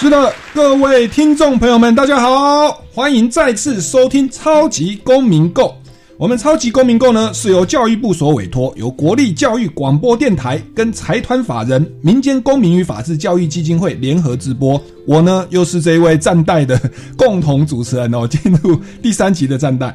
是的，各位听众朋友们，大家好，欢迎再次收听《超级公民购》。我们《超级公民购》呢是由教育部所委托，由国立教育广播电台跟财团法人民间公民与法治教育基金会联合直播。我呢又是这一位站代的共同主持人哦，进入第三集的站代。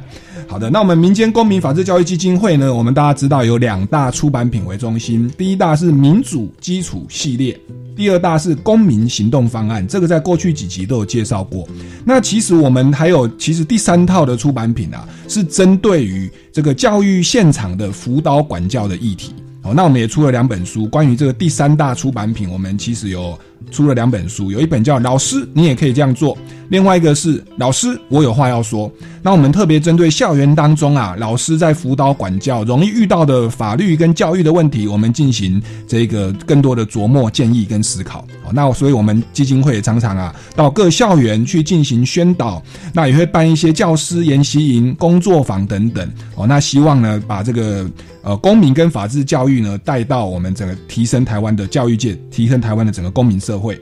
好的，那我们民间公民法治教育基金会呢，我们大家知道有两大出版品为中心，第一大是民主基础系列。第二大是公民行动方案，这个在过去几集都有介绍过。那其实我们还有，其实第三套的出版品啊，是针对于这个教育现场的辅导管教的议题。哦，那我们也出了两本书，关于这个第三大出版品，我们其实有出了两本书，有一本叫《老师，你也可以这样做》，另外一个是《老师，我有话要说》。那我们特别针对校园当中啊，老师在辅导管教容易遇到的法律跟教育的问题，我们进行这个更多的琢磨、建议跟思考。哦，那所以我们基金会也常常啊到各校园去进行宣导，那也会办一些教师研习营、工作坊等等。哦，那希望呢把这个呃公民跟法治教育呢带到我们整个提升台湾的教育界，提升台湾的整个公民社社会。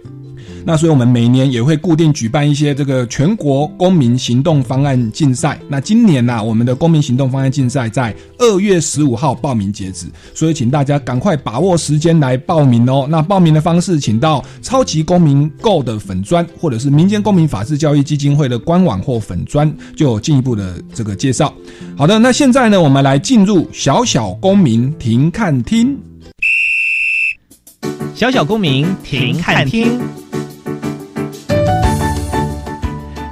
那所以，我们每年也会固定举办一些这个全国公民行动方案竞赛。那今年呢，我们的公民行动方案竞赛在二月十五号报名截止，所以请大家赶快把握时间来报名哦。那报名的方式，请到超级公民购的粉砖，或者是民间公民法治教育基金会的官网或粉砖，就有进一步的这个介绍。好的，那现在呢，我们来进入小小公民停看厅。小小公民停看厅。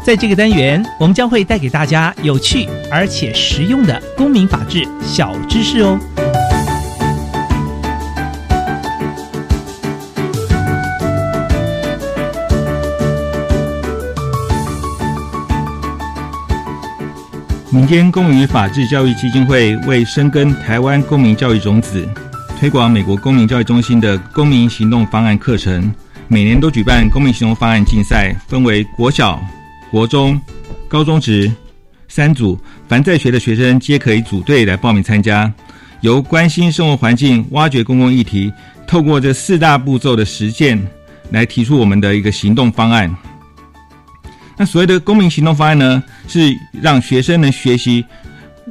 在这个单元，我们将会带给大家有趣而且实用的公民法治小知识哦。民间公民法治教育基金会为深耕台湾公民教育种子，推广美国公民教育中心的公民行动方案课程，每年都举办公民行动方案竞赛，分为国小。国中、高中职三组，凡在学的学生皆可以组队来报名参加。由关心生活环境、挖掘公共议题，透过这四大步骤的实践，来提出我们的一个行动方案。那所谓的公民行动方案呢，是让学生能学习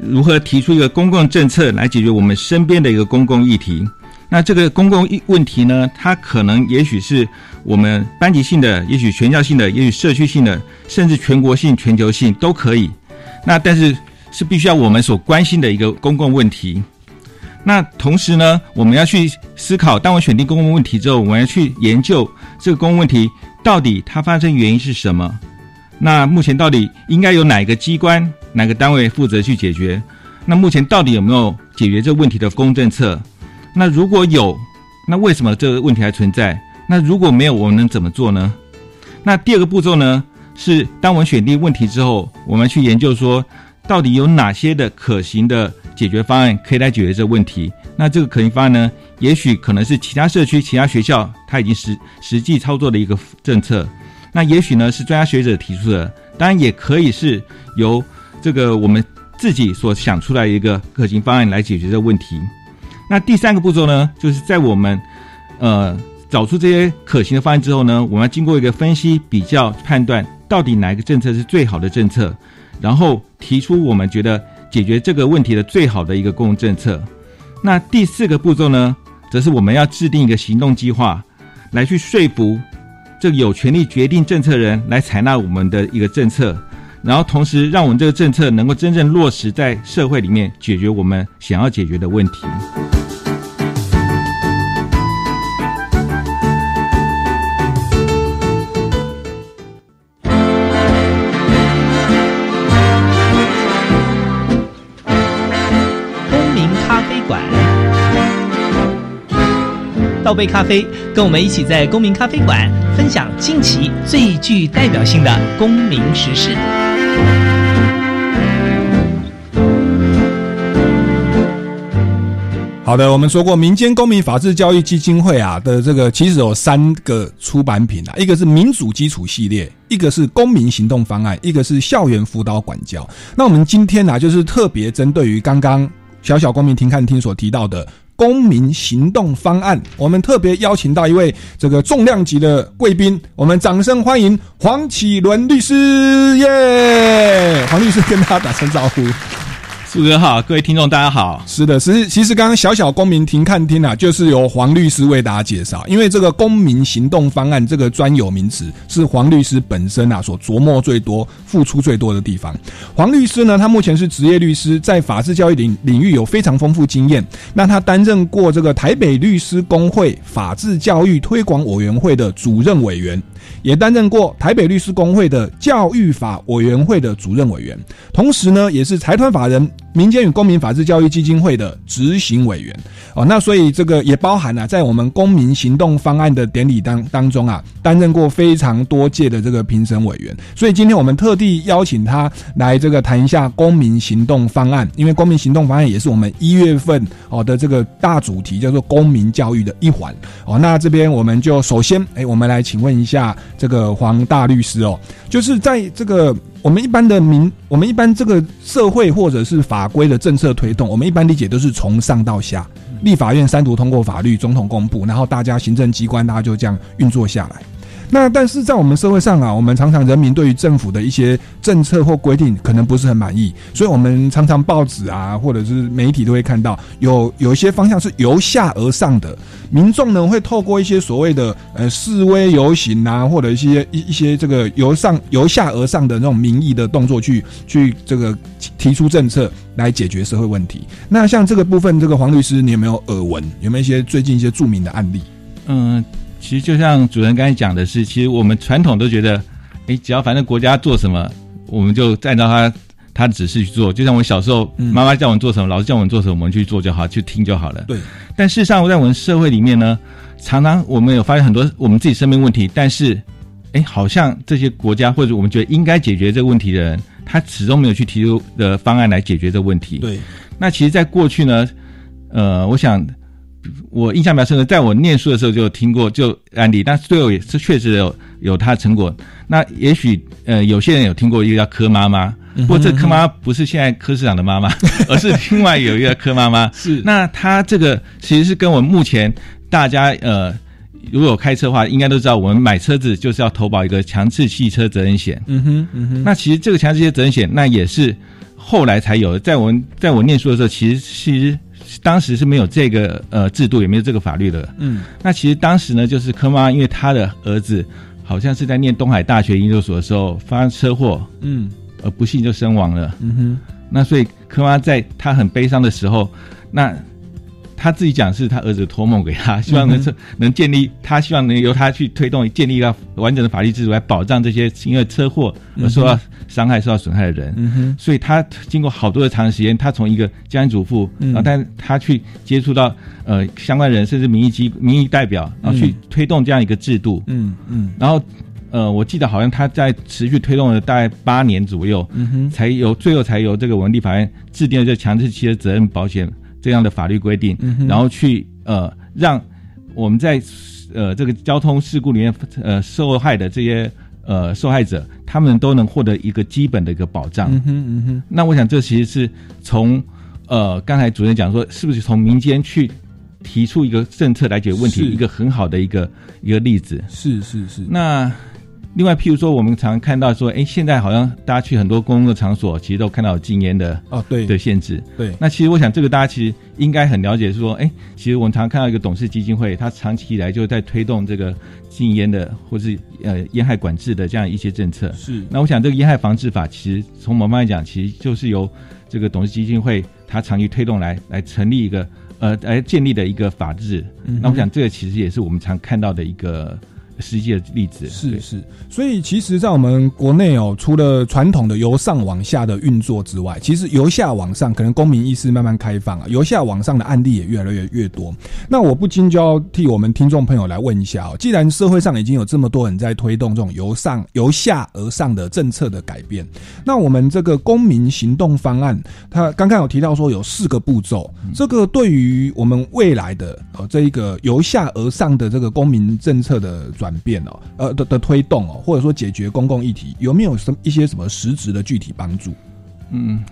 如何提出一个公共政策来解决我们身边的一个公共议题。那这个公共问题呢，它可能也许是我们班级性的，也许全校性的，也许社区性的，甚至全国性、全球性都可以。那但是是必须要我们所关心的一个公共问题。那同时呢，我们要去思考，当我选定公共问题之后，我们要去研究这个公共问题到底它发生原因是什么。那目前到底应该由哪个机关、哪个单位负责去解决？那目前到底有没有解决这问题的公政策？那如果有，那为什么这个问题还存在？那如果没有，我们能怎么做呢？那第二个步骤呢，是当我们选定问题之后，我们去研究说，到底有哪些的可行的解决方案可以来解决这个问题？那这个可行方案呢，也许可能是其他社区、其他学校他已经实实际操作的一个政策，那也许呢是专家学者提出的，当然也可以是由这个我们自己所想出来一个可行方案来解决这个问题。那第三个步骤呢，就是在我们呃找出这些可行的方案之后呢，我们要经过一个分析、比较、判断，到底哪一个政策是最好的政策，然后提出我们觉得解决这个问题的最好的一个公共政策。那第四个步骤呢，则是我们要制定一个行动计划，来去说服这个有权利决定政策人来采纳我们的一个政策。然后同时，让我们这个政策能够真正落实在社会里面，解决我们想要解决的问题。倒杯咖啡，跟我们一起在公民咖啡馆分享近期最具代表性的公民时事。好的，我们说过，民间公民法治教育基金会啊的这个其实有三个出版品啊，一个是民主基础系列，一个是公民行动方案，一个是校园辅导管教。那我们今天呢、就是特别针对于刚刚小小公民听看听所提到的公民行动方案，我们特别邀请到一位这个重量级的贵宾，我们掌声欢迎黄启伦律师耶！黄律师跟大家打声招呼。苏哥好，各位听众大家好。是的，其实其实刚刚小小公民庭看厅啊，就是由黄律师为大家介绍，因为这个公民行动方案这个专有名词是黄律师本身啊所琢磨最多、付出最多的地方。黄律师呢，他目前是职业律师，在法治教育领领域有非常丰富经验。那他担任过这个台北律师工会法治教育推广委员会的主任委员。也担任过台北律师工会的教育法委员会的主任委员，同时呢，也是财团法人民间与公民法治教育基金会的执行委员。哦，那所以这个也包含了、在我们公民行动方案的典礼当当中啊，担任过非常多届的这个评审委员。所以今天我们特地邀请他来这个谈一下公民行动方案，因为公民行动方案也是我们一月份哦的这个大主题，叫做公民教育的一环。哦，那这边我们就首先，哎，我们来请问一下这个黄大律师哦，就是在这个我们一般的民，我们一般这个社会或者是法规的政策推动，我们一般理解都是从上到下，立法院三读通过法律，总统公布，然后大家行政机关大家就这样运作下来。那但是在我们社会上啊，我们常常人民对于政府的一些政策或规定可能不是很满意，所以我们常常报纸啊或者是媒体都会看到有有一些方向是由下而上的，民众呢会透过一些所谓的呃示威游行啊，或者一些一一些这个由上由下而上的那种民意的动作去去这个提出政策来解决社会问题。那像这个部分，这个黄律师，你有没有耳闻？有没有一些最近一些著名的案例？嗯，其实就像主任刚才讲的是，其实我们传统都觉得，诶，只要反正国家做什么，我们就按照他他的指示去做。就像我小时候，嗯妈妈叫我们做什么，老师叫我们做什么，我们去做就好，去听就好了。对，但事实上，在我们社会里面呢，常常我们有发现很多我们自己生命问题，但是，哎，好像这些国家或者我们觉得应该解决这个问题的人，他始终没有去提出的方案来解决这个问题。对，那其实，在过去呢，呃，我想我印象比较深刻，在我念书的时候就听过就案例，但是最后也是确实有有它的成果。那也许呃，有些人有听过一个叫柯妈妈，不过这柯妈妈不是现在柯市长的妈妈，而是另外有一个柯妈妈。是 那他这个其实是跟我们目前大家呃。如果有开车的话，应该都知道，我们买车子就是要投保一个强制汽车责任险。嗯哼，嗯哼，那其实这个强制汽车责任险，那也是后来才有的。在我们在我念书的时候，其实其实当时是没有这个呃制度，也没有这个法律的。嗯那其实当时呢，就是柯妈，因为她的儿子好像是在念东海大学研究所的时候发生车祸，嗯而不幸就身亡了。嗯哼，那所以柯妈在她很悲伤的时候，那他自己讲是他儿子托梦给他，希望能是、能建立，他希望能由他去推动建立一个完整的法律制度来保障这些因为车祸而受到伤害、受到损害的人。嗯哼，所以他经过好多的长时间，他从一个家庭主妇，嗯。然后但他去接触到呃相关人，甚至民意机民意代表，然后去推动这样一个制度。嗯嗯。然后呃，我记得好像他在持续推动了大概八年左右，嗯哼，才由最后才由这个文立法院制定了这强制汽车责任保险这样的法律规定，嗯然后去呃让我们在呃这个交通事故里面呃受害的这些呃受害者，他们都能获得一个基本的一个保障。嗯哼嗯哼，那我想这其实是从呃刚才主任讲说，是不是从民间去提出一个政策来解决问题，一个很好的一个一个例子。是是是，那另外，譬如说，我们常看到说，哎，现在好像大家去很多公共的场所，其实都看到有禁烟的哦对的限制。对，那其实我想，这个大家其实应该很了解，是说，哎，其实我们常看到一个董事基金会，它长期以来就在推动这个禁烟的或是呃烟害管制的这样一些政策。是那我想，这个烟害防治法，其实从某方面来讲，其实就是由这个董事基金会它长期推动来来成立一个呃来建立的一个法制。嗯那我想，这个其实也是我们常看到的一个实际的例子。是是，所以其实，在我们国内哦，除了传统的由上往下的运作之外，其实由下往上，可能公民意识慢慢开放啊，由下往上的案例也越来越越多。那我不禁就要替我们听众朋友来问一下哦，既然社会上已经有这么多人在推动这种由上由下而上的政策的改变，那我们这个公民行动方案，它刚刚有提到说有四个步骤，这个对于我们未来的呃这一个由下而上的这个公民政策的转转变哦，呃的的推动哦，或者说解决公共议题，有没有什一些什么实质的具体帮助？嗯，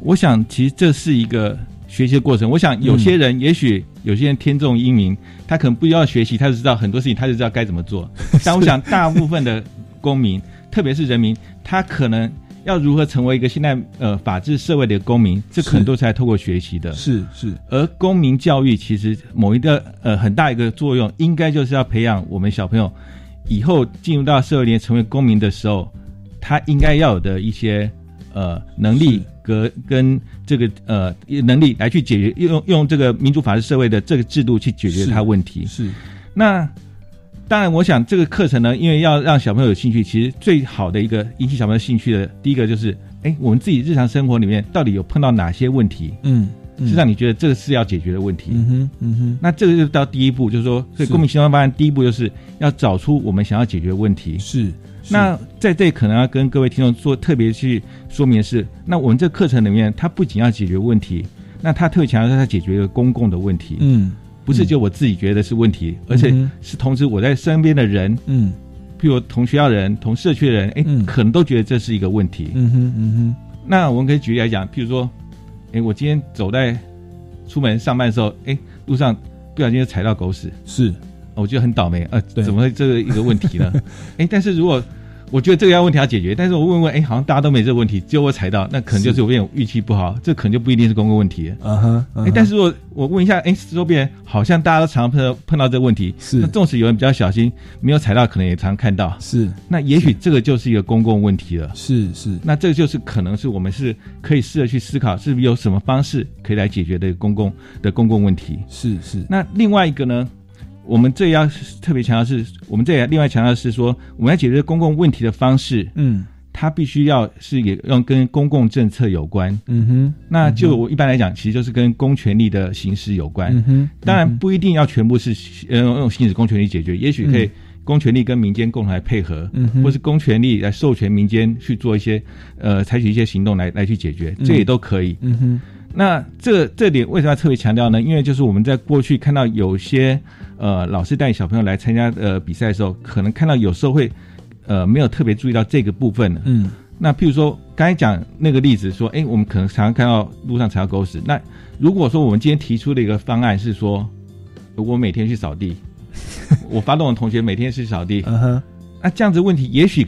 我想其实这是一个学习的过程。我想有些人，也许有些人天纵英明，他可能不需要学习，他就知道很多事情，他就知道该怎么做。但我想大部分的公民，特别是人民，他可能要如何成为一个现在呃法治社会的公民，这可能都是来透过学习的。是是，而公民教育其实某一个呃很大一个作用，应该就是要培养我们小朋友以后进入到社会里面成为公民的时候，他应该要有的一些呃能力跟跟这个呃能力来去解决用用这个民主法治社会的这个制度去解决是。他问题。是。那当然，我想这个课程呢，因为要让小朋友有兴趣，其实最好的一个引起小朋友兴趣的第一个就是，哎，我们自己日常生活里面到底有碰到哪些问题，嗯，嗯。是让你觉得这个是要解决的问题。嗯哼嗯哼。那这个就到第一步，就是说，所以公民行动方案第一步就是要找出我们想要解决的问题。是那在这里可能要跟各位听众做特别去说明的是，那我们这个课程里面，它不仅要解决问题，那它特别强调是它解决一个公共的问题，嗯不是就我自己觉得是问题，而且是同时我在身边的人，嗯。譬如同学校的人、同社区的人，哎、嗯。可能都觉得这是一个问题。嗯哼嗯哼。那我们可以举例来讲，譬如说，哎，我今天走在出门上班的时候，哎，路上不小心就踩到狗屎，是。我觉得很倒霉，啊，对。怎么会这个一个问题呢？哎，但是如果我觉得这个要问题要解决，但是我问问，哎，好像大家都没这个问题，只有我踩到，那可能就是我有点运气不好，这可能就不一定是公共问题。啊哈哎，但是我我问一下，哎，周边好像大家都常碰到碰到这个问题，是。那纵使有人比较小心，没有踩到，可能也常看到，是。那也许这个就是一个公共问题了。是是。那这就是可能是我们是可以试着去思考，是不是有什么方式可以来解决的公共的公共问题。是是。那另外一个呢，我们这要特别强调是，我们这也另外强调是说，我们要解决公共问题的方式，嗯。它必须要是也要跟公共政策有关。嗯哼。那就我一般来讲，其实就是跟公权力的行使有关。嗯哼。当然不一定要全部是呃用行使公权力解决，也许可以公权力跟民间共同来配合，嗯哼。或是公权力来授权民间去做一些呃采取一些行动来来去解决，这也都可以。嗯哼那这这点为什么要特别强调呢？因为就是我们在过去看到有些呃老师带小朋友来参加呃比赛的时候，可能看到有时候会呃没有特别注意到这个部分。嗯那譬如说刚才讲那个例子说，哎，我们可能常常看到路上踩到狗屎。那如果说我们今天提出的一个方案是说，我每天去扫地，我发动我同学每天去扫地，嗯哼那这样子问题也许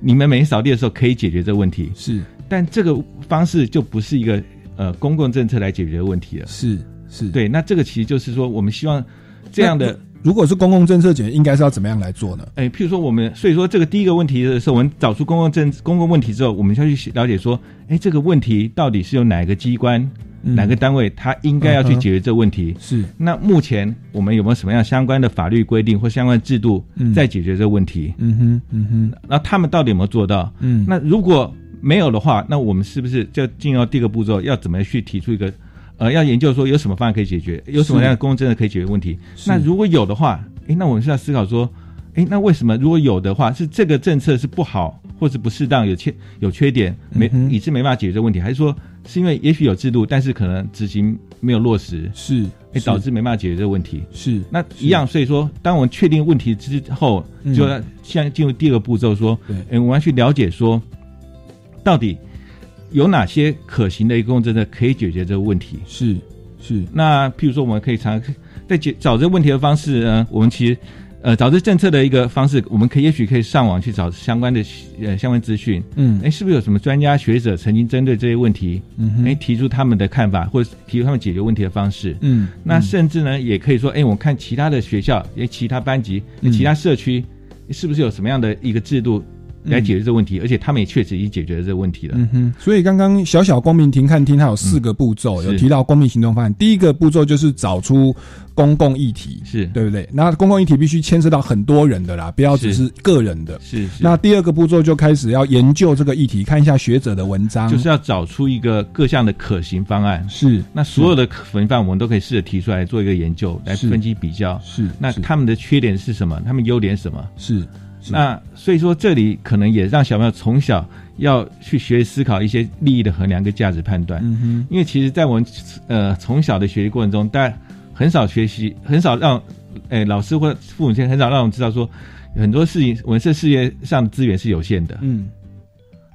你们每天扫地的时候可以解决这个问题，是但这个方式就不是一个呃公共政策来解决的问题了。是是对，那这个其实就是说，我们希望这样的，如果是公共政策解决，应该是要怎么样来做呢？哎，譬如说我们，所以说这个第一个问题的时候，我们找出公共政公共问题之后，我们就要去了解说，哎，这个问题到底是由哪个机关、嗯哪个单位，它应该要去解决这个问题。是那目前我们有没有什么样相关的法律规定或相关制度嗯在解决这个问题？嗯哼嗯哼那他们到底有没有做到？嗯那如果没有的话，那我们是不是就进入到第二个步骤，要怎么去提出一个呃，要研究说有什么方案可以解决，有什么样的公共政策可以解决问题？那如果有的话，诶，那我们是要思考说，诶，那为什么如果有的话，是这个政策是不好，或是不适当，有缺有缺点，没以致没办法解决这个问题，还是说是因为也许有制度，但是可能执行没有落实，是诶，导致没办法解决这个问题？是那一样，所以说，当我们确定问题之后，嗯。就要现在进入第二个步骤，说，对。诶，我们要去了解说，到底有哪些可行的一个公共政策可以解决这个问题。是是。那譬如说，我们可以常在解找这个问题的方式呢，我们其实呃找这政策的一个方式，我们可以也许可以上网去找相关的呃相关资讯。嗯。哎，是不是有什么专家学者曾经针对这些问题，嗯哼。哎提出他们的看法，或者提出他们解决问题的方式？嗯那甚至呢，也可以说，哎，我看其他的学校、哎其他班级、嗯。其他社区，是不是有什么样的一个制度来解决这个问题，而且他们也确实已经解决了这个问题了。嗯哼，所以刚刚小小光明庭看厅它有四个步骤，嗯有提到公民行动方案。第一个步骤就是找出公共议题，是对不对？那公共议题必须牵涉到很多人的啦，不要只是个人的。是是，那第二个步骤就开始要研究这个议题，看一下学者的文章，就是要找出一个各项的可行方案。是那所有的可行方案，我们都可以试着提出来做一个研究，来分析比较。是是那他们的缺点是什么？他们优点是什么？是是那所以说，这里可能也让小朋友从小要去学思考一些利益的衡量跟价值判断。嗯哼因为其实，在我们呃从小的学习过程中，大家很少学习，很少让诶、老师或父母亲很少让我们知道说，很多事情我们这世界上的资源是有限的。嗯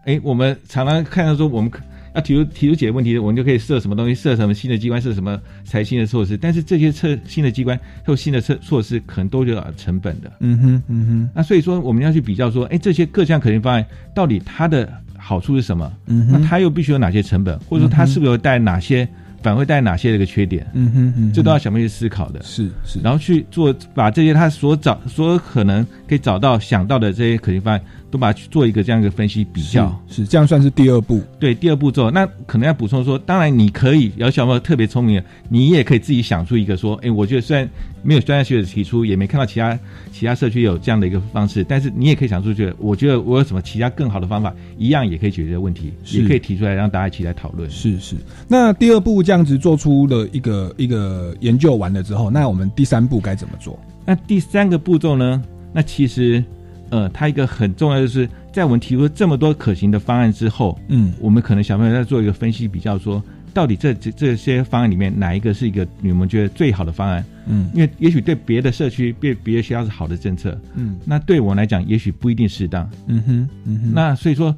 诶、我们常常看到说，我们要提出 提出解决问题，我们就可以设什么东西，设什么新的机关，设什么才新的措施。但是这些测新的机关或新的措措施，可能都有成本的。嗯哼嗯哼那所以说，我们要去比较说，哎，这些各项可行方案到底它的好处是什么？嗯哼那它又必须有哪些成本，或者说它是不是有带哪些，反会带哪些的一个缺点？嗯哼嗯哼，这都要想办法去思考的。是是，然后去做，把这些他所找、所有可能可以找到、想到的这些可行方案，都把它去做一个这样一个分析比较。是是这样算是第二步。对，第二步骤，那可能要补充说，当然你可以，姚小朋友特别聪明的，你也可以自己想出一个说，哎，我觉得虽然没有专家学者提出，也没看到其他其他社区有这样的一个方式，但是你也可以想出觉得，我觉得我有什么其他更好的方法，一样也可以解决问题，是也可以提出来让大家一起来讨论。是是，那第二步这样子做出了一个一个研究完了之后，那我们第三步该怎么做？那第三个步骤呢？那其实，呃，它一个很重要的就是，在我们提出这么多可行的方案之后，嗯我们可能小朋友在做一个分析比较说。到底这这这些方案里面哪一个是一个你们觉得最好的方案？嗯因为也许对别的社区、别别的学校是好的政策，嗯那对我来讲也许不一定适当。嗯哼嗯哼，那所以说，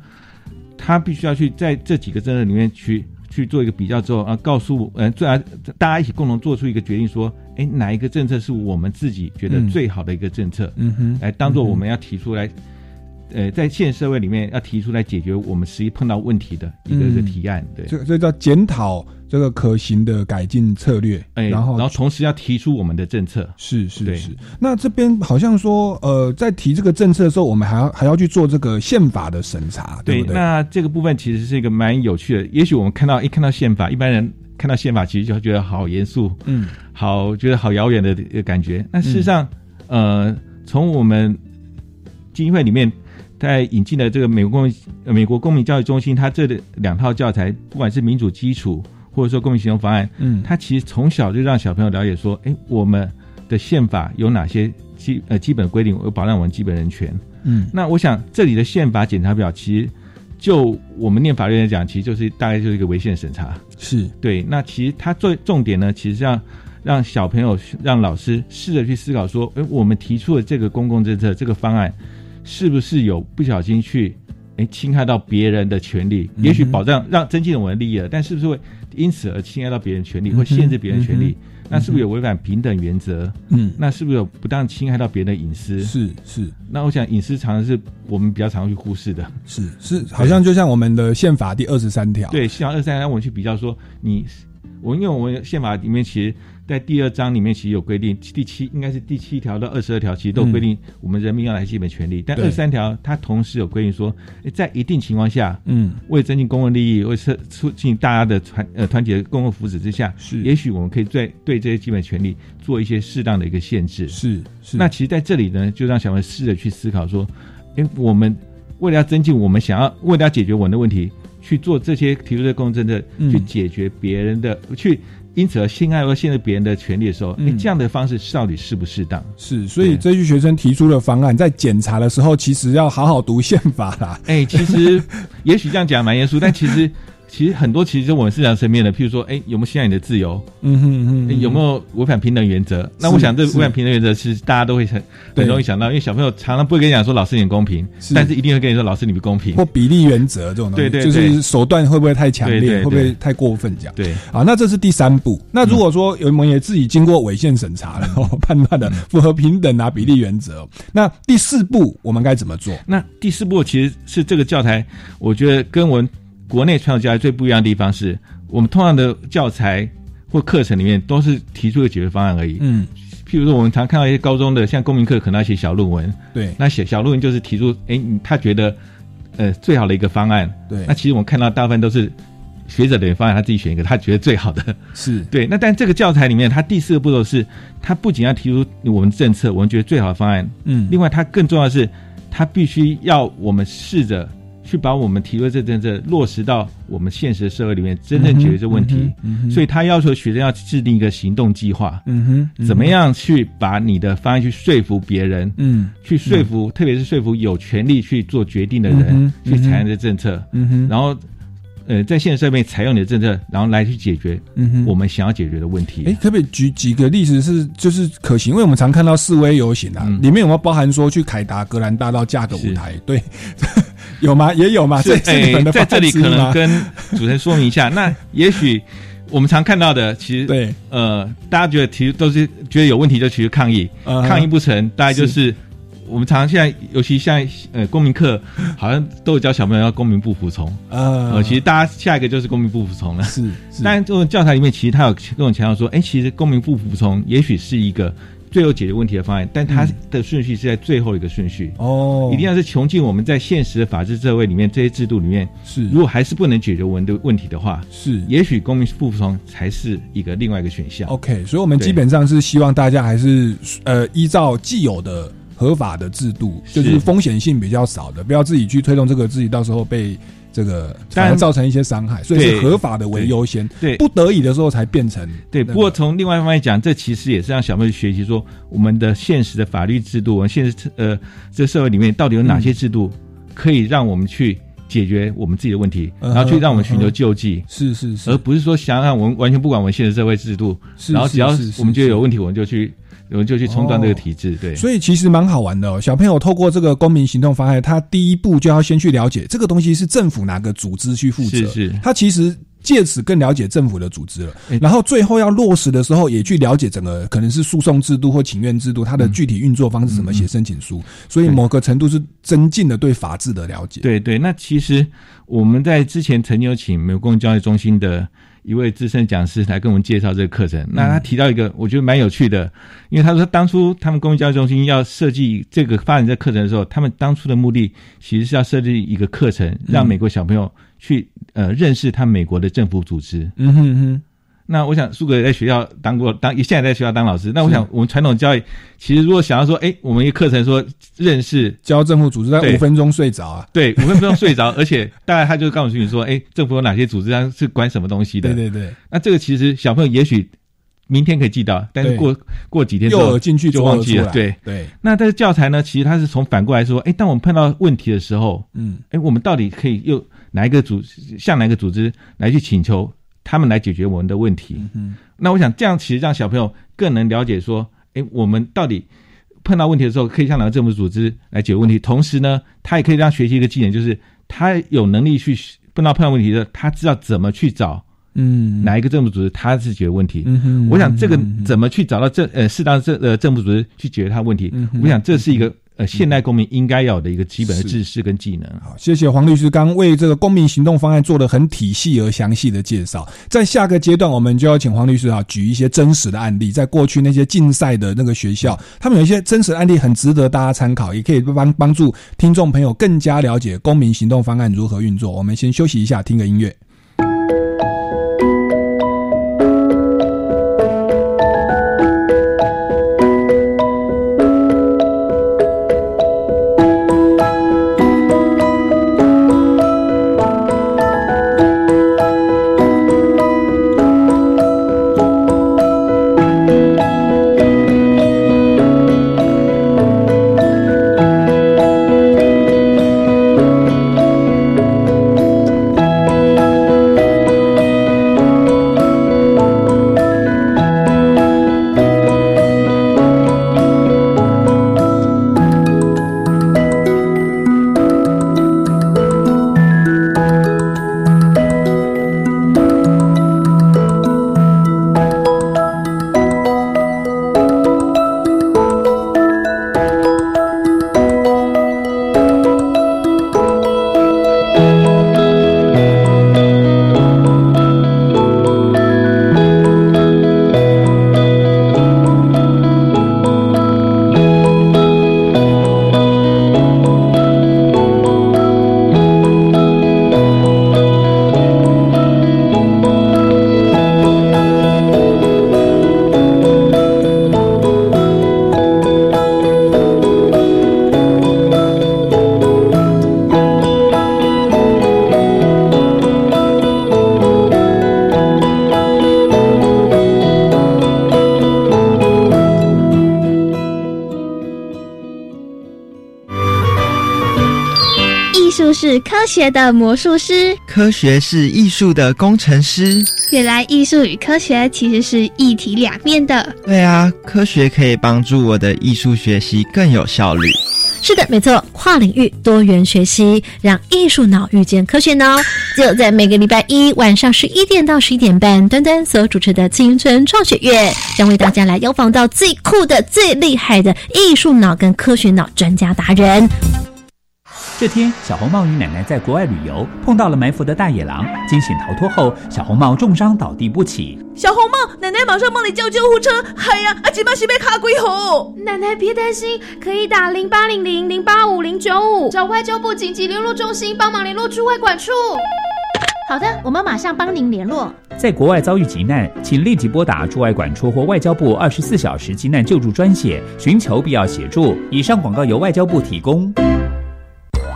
他必须要去在这几个政策里面去去做一个比较之后啊，告诉呃，最啊大家一起共同做出一个决定，说，哎，哪一个政策是我们自己觉得嗯最好的一个政策，嗯哼来当做我们要提出来。呃，在现社会里面要提出来解决我们实际碰到问题的一个一个嗯提案，对，这这叫检讨这个可行的改进策略，哎，然后然后同时要提出我们的政策，是是是。那这边好像说，呃，在提这个政策的时候，我们还要还要去做这个宪法的审查，对不对？那这个部分其实是一个蛮有趣的。也许我们看到一看到宪法，一般人看到宪法，其实就觉得好严肃，嗯好觉得好遥远的感觉。那事实上，呃，从我们基金会里面在引进的这个美国公民呃美国公民教育中心，它这两套教材，不管是民主基础或者说公民行动方案，嗯，它其实从小就让小朋友了解说，哎，我们的宪法有哪些基呃基本规定，有保障我们基本人权。嗯那我想这里的宪法检查表，其实就我们念法律来讲，其实就是大概就是一个违宪审查。是对，那其实它最重点呢，其实让让小朋友、让老师试着去思考说，哎，我们提出的这个公共政策、这个方案，是不是有不小心去哎侵害到别人的权利？嗯也许保障让增进了我们的利益了，但是不是会因此而侵害到别人权利，或限制别人权利？嗯那是不是有违反平等原则？嗯那是不是有不当侵害到别人的隐私？是是那我想隐私常常是我们比较常去忽视的。是是，好像就像我们的宪法第二十三条，对，宪法二十三条，我们去比较说，你我因为我们宪法里面其实，在第二章里面其实有规定，第七应该是第七条到二十二条，其实都有规定我们人民要来基本权利。但二三条它同时有规定说，在一定情况下，嗯。为增进公共利益，为促促进大家的团呃团结公共福祉之下，是。也许我们可以在对这些基本权利做一些适当的一个限制。是是，那其实在这里呢，就让小朋友试着去思考说，诶，我们为了要增进我们想要，为了要解决我们的问题，去做这些提出的公共政策，嗯。去解决别人的，去因此而性爱或限制别人的权利的时候，诶，嗯这样的方式到底适不适当？是，所以这些学生提出的方案，在检查的时候，其实要好好读宪法啦。哎、其实也许这样讲蛮严肃，但其实其实很多其实是我们日常层面的，譬如说，哎、有没有侵害你的自由？嗯哼嗯诶有没有违反平等原则？那我想，这违反平等原则是大家都会很很容易想到，因为小朋友常常不会跟你讲说老师你很公平，但是一定会跟你说老师你不公平。或比例原则这种东西，对就是手段会不会太强烈，会不会太过分这样？对，啊，那这是第三步。那如果说我们也自己经过违宪审查了，哦判断的符合平等啊比例原则哦，那第四步我们该怎么做？那第四步其实是这个教材，我觉得跟我们国内传统教材最不一样的地方是，我们通常的教材或课程里面都是提出一个解决方案而已。嗯譬如说我们常看到一些高中的，像公民课可能要写小论文，对那写小论文就是提出，哎，他觉得呃最好的一个方案。对那，其实我们看到大部分都是学者的方案，他自己选一个他觉得最好的。是 对，那但这个教材里面，它第四个步骤是，他不仅要提出我们政策，我们觉得最好的方案，嗯另外它更重要的是，他必须要我们试着去把我们提出的这政策落实到我们现实的社会里面，真正解决这问题。嗯哼所以他要求学生要制定一个行动计划，嗯哼，怎么样去把你的方案去说服别人，嗯去说服，特别是说服有权利去做决定的人，去采用这政策，嗯哼，然后。呃，在现实社会采用你的政策，然后来去解决我们想要解决的问题。哎，可不可以举几个例子是就是可行？因为我们常看到示威游行啊，嗯里面有没有包含说去凯达格兰大道架个舞台？对，有吗？也有吗？是啊这是你们的在这里可能跟主持人说明一下。那也许我们常看到的，其实对呃，大家觉得其实都是觉得有问题就提出抗议，嗯抗议不成，大概就是我们常常现在，尤其像呃公民课，好像都有教小朋友要公民不服从。呃呃，其实大家下一个就是公民不服从了。是是，但这种教材里面，其实他有跟我强调说，哎，其实公民不服从也许是一个最有解决问题的方案，但它的顺序是在最后一个顺序。哦，一定要是穷尽我们在现实的法治社会里面这些制度里面，是。如果还是不能解决我们的问题的话，是。也许公民不服从才是一个另外一个选项。OK，所以我们基本上是希望大家还是呃依照既有的合法的制度，就是风险性比较少的，不要自己去推动这个，自己到时候被这个当然反而造成一些伤害，所以是合法的为优先，对。不得已的时候才变成对，那个。不过从另外一方面讲，这其实也是让小朋友学习说，我们的现实的法律制度，我们现实呃这个社会里面到底有哪些制度可以让我们去解决我们自己的问题，然后去让我们寻求救济。是是是，而不是说想让我们完全不管我们现实社会制度，然后只要我们觉得有问题，我们就去，我们就去冲断这个体制。对，所以其实蛮好玩的哦。小朋友透过这个公民行动方案，他第一步就要先去了解这个东西是政府哪个组织去负责，是是他其实。借此更了解政府的组织了，然后最后要落实的时候，也去了解整个可能是诉讼制度或请愿制度，它的具体运作方式怎么写申请书，所以某个程度是增进了对法治的了解。对对，那其实我们在之前曾经有请美国公共交易中心的一位资深讲师来跟我们介绍这个课程。那他提到一个我觉得蛮有趣的，因为他说当初他们公益教育中心要设计这个发展这个课程的时候，他们当初的目的其实是要设计一个课程，让美国小朋友去呃认识他美国的政府组织。嗯哼哼，那我想苏格也在学校当过当，现在在学校当老师。那我想我们传统教育其实如果想要说，哎，我们一个课程说认识教政府组织在五分钟睡着啊。对，五分钟睡着，而且大概他就告诉你说，哎，政府有哪些组织，它是管什么东西的。对对对，那这个其实小朋友也许明天可以记到，但是过过几天之后进去就。忘记了。对，对，那这个教材呢，其实它是从反过来说，哎，当我们碰到问题的时候，嗯哎，我们到底可以又哪一个组向哪一个组织来去请求他们来解决我们的问题？嗯那我想这样其实让小朋友更能了解说，哎，我们到底碰到问题的时候可以向哪个政府组织来解决问题，同时呢，他也可以让学习一个技能，就是他有能力去碰到碰到问题的，他知道怎么去找嗯，哪一个政府组织，他是解决问题。嗯哼我想这个怎么去找到政呃适当的政呃政府组织去解决他的问题嗯，我想这是一个呃现代公民应该要有的一个基本的是知识跟技能。好，谢谢黄律师刚为这个公民行动方案做了很体系而详细的介绍。在下个阶段，我们就要请黄律师啊举一些真实的案例，在过去那些竞赛的那个学校，他们有一些真实的案例很值得大家参考，也可以帮帮助听众朋友更加了解公民行动方案如何运作。我们先休息一下，听个音乐。学的魔术师，科学是艺术的工程师。原来艺术与科学其实是一体两面的。对啊，科学可以帮助我的艺术学习更有效率。是的，没错，跨领域多元学习，让艺术脑遇见科学脑。就在每个礼拜一晚上十一点到十一点半，端端所主持的青春创学院，将为大家来邀访到最酷的、最厉害的艺术脑跟科学脑专家达人。这天，小红帽与奶奶在国外旅游，碰到了埋伏的大野狼。惊险逃脱后，小红帽重伤倒地不起。小红帽，奶奶马上帮你叫救护车！哎呀，阿吉巴西被卡鬼吼！奶奶别担心，可以打零八零零零八五零九五，找外交部紧急联络中心帮忙联络驻外管处。好的，我们马上帮您联络。在国外遭遇急难，请立即拨打驻外管处或外交部二十四小时急难救助专线，寻求必要协助。以上广告由外交部提供。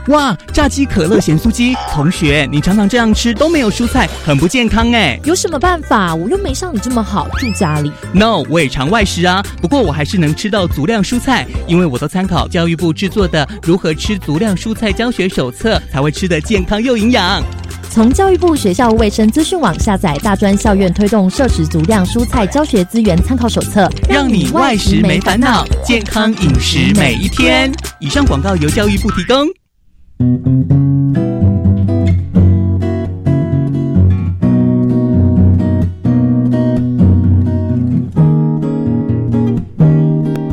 哇，炸鸡可乐咸酥鸡，同学，你常常这样吃都没有蔬菜，很不健康哎。有什么办法？我又没像你这么好，住家里。No，我也常外食啊，不过我还是能吃到足量蔬菜，因为我都参考教育部制作的《如何吃足量蔬菜教学手册》，才会吃得健康又营养。从教育部学校卫生资讯网下载大专校院推动摄食足量蔬菜教学资源参考手册，让你外食没烦恼，健康饮食每一天。以上广告由教育部提供。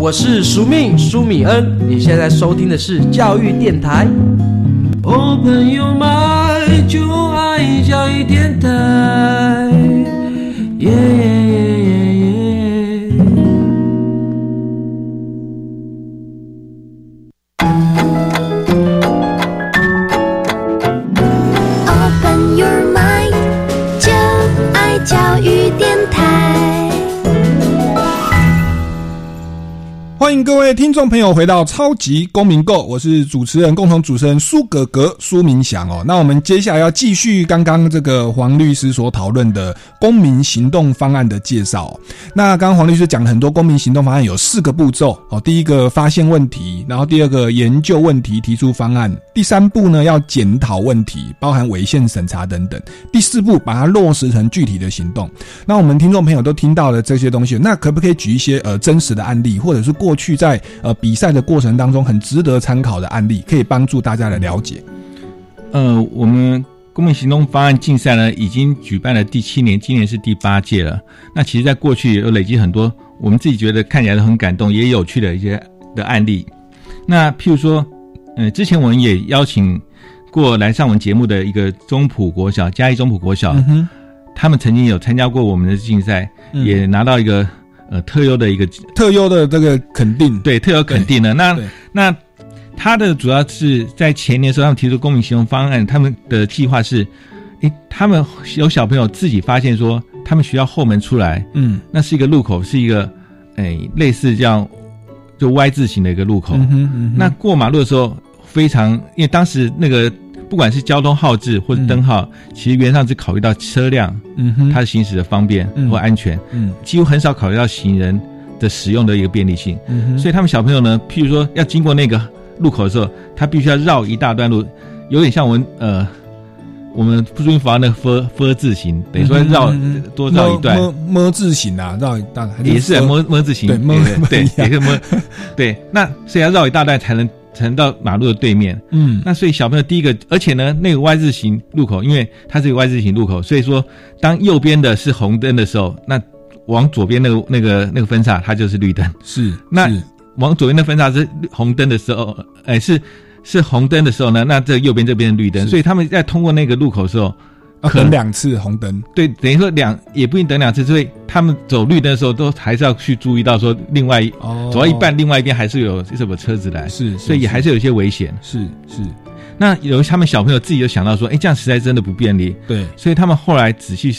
我是苏命苏米恩，你现在收听的是教育电台。Open your mind，就爱教育电台。欢迎各位听众朋友回到超级公民购，我是主持人、共同主持人苏格格、苏明祥哦。那我们接下来要继续刚刚这个黄律师所讨论的公民行动方案的介绍。那刚刚黄律师讲了很多公民行动方案有四个步骤哦，第一个发现问题，然后第二个研究问题，提出方案，第三步呢要检讨问题，包含违宪审查等等，第四步把它落实成具体的行动。那我们听众朋友都听到了这些东西，那可不可以举一些呃真实的案例，或者是过去在呃比赛的过程当中很值得参考的案例，可以帮助大家来了解。呃，我们公民行动方案竞赛呢，已经举办了第七年，今年是第八届了。那其实，在过去有累积很多我们自己觉得看起来都很感动，也有趣的一些的案例。那譬如说，呃，之前我们也邀请过来上我们节目的一个中普国小，嘉义中普国小，他们曾经有参加过我们的竞赛，也拿到一个。呃，特优的一个特优的这个肯定，对，特优肯定的。那那他的主要是在前年时候，他们提出公民行动方案，他们的计划是，诶，他们有小朋友自己发现说，他们学校后门出来，嗯，那是一个路口，是一个，诶，类似这样就 Y 字形的一个路口。那过马路的时候，非常，因为当时那个。不管是交通号志或者灯号，其实原上是考虑到车辆，嗯哼，它的行驶的方便或安全，嗯，几乎很少考虑到行人的使用的一个便利性，嗯哼，所以他们小朋友呢，譬如说要经过那个路口的时候，他必须要绕一大段路，有点像我们呃，我们注音符号那个 “f” 字形，等于说绕多绕一段。么字形啊，绕一大也是么么字形，对么对也是么对，那所以要绕一大段才能。才能到马路的对面，嗯，那所以小朋友第一个，而且呢，那个 Y 字形路口，因为它是一个 Y 字形路口，所以说当右边的是红灯的时候，那往左边那个那个那个分叉它就是绿灯，是那往左边的分叉是红灯的时候，哎是是红灯的时候呢，那这右边这边绿灯，所以他们在通过那个路口的时候。等两次红灯，对，等于说两也不一定等两次，所以他们走绿灯的时候，都还是要去注意到说，另外走到一半，另外一边还是有什么车子来，是，所以也还是有一些危险，是是。那有他们小朋友自己就想到说，哎，这样实在真的不便利，对，所以他们后来仔细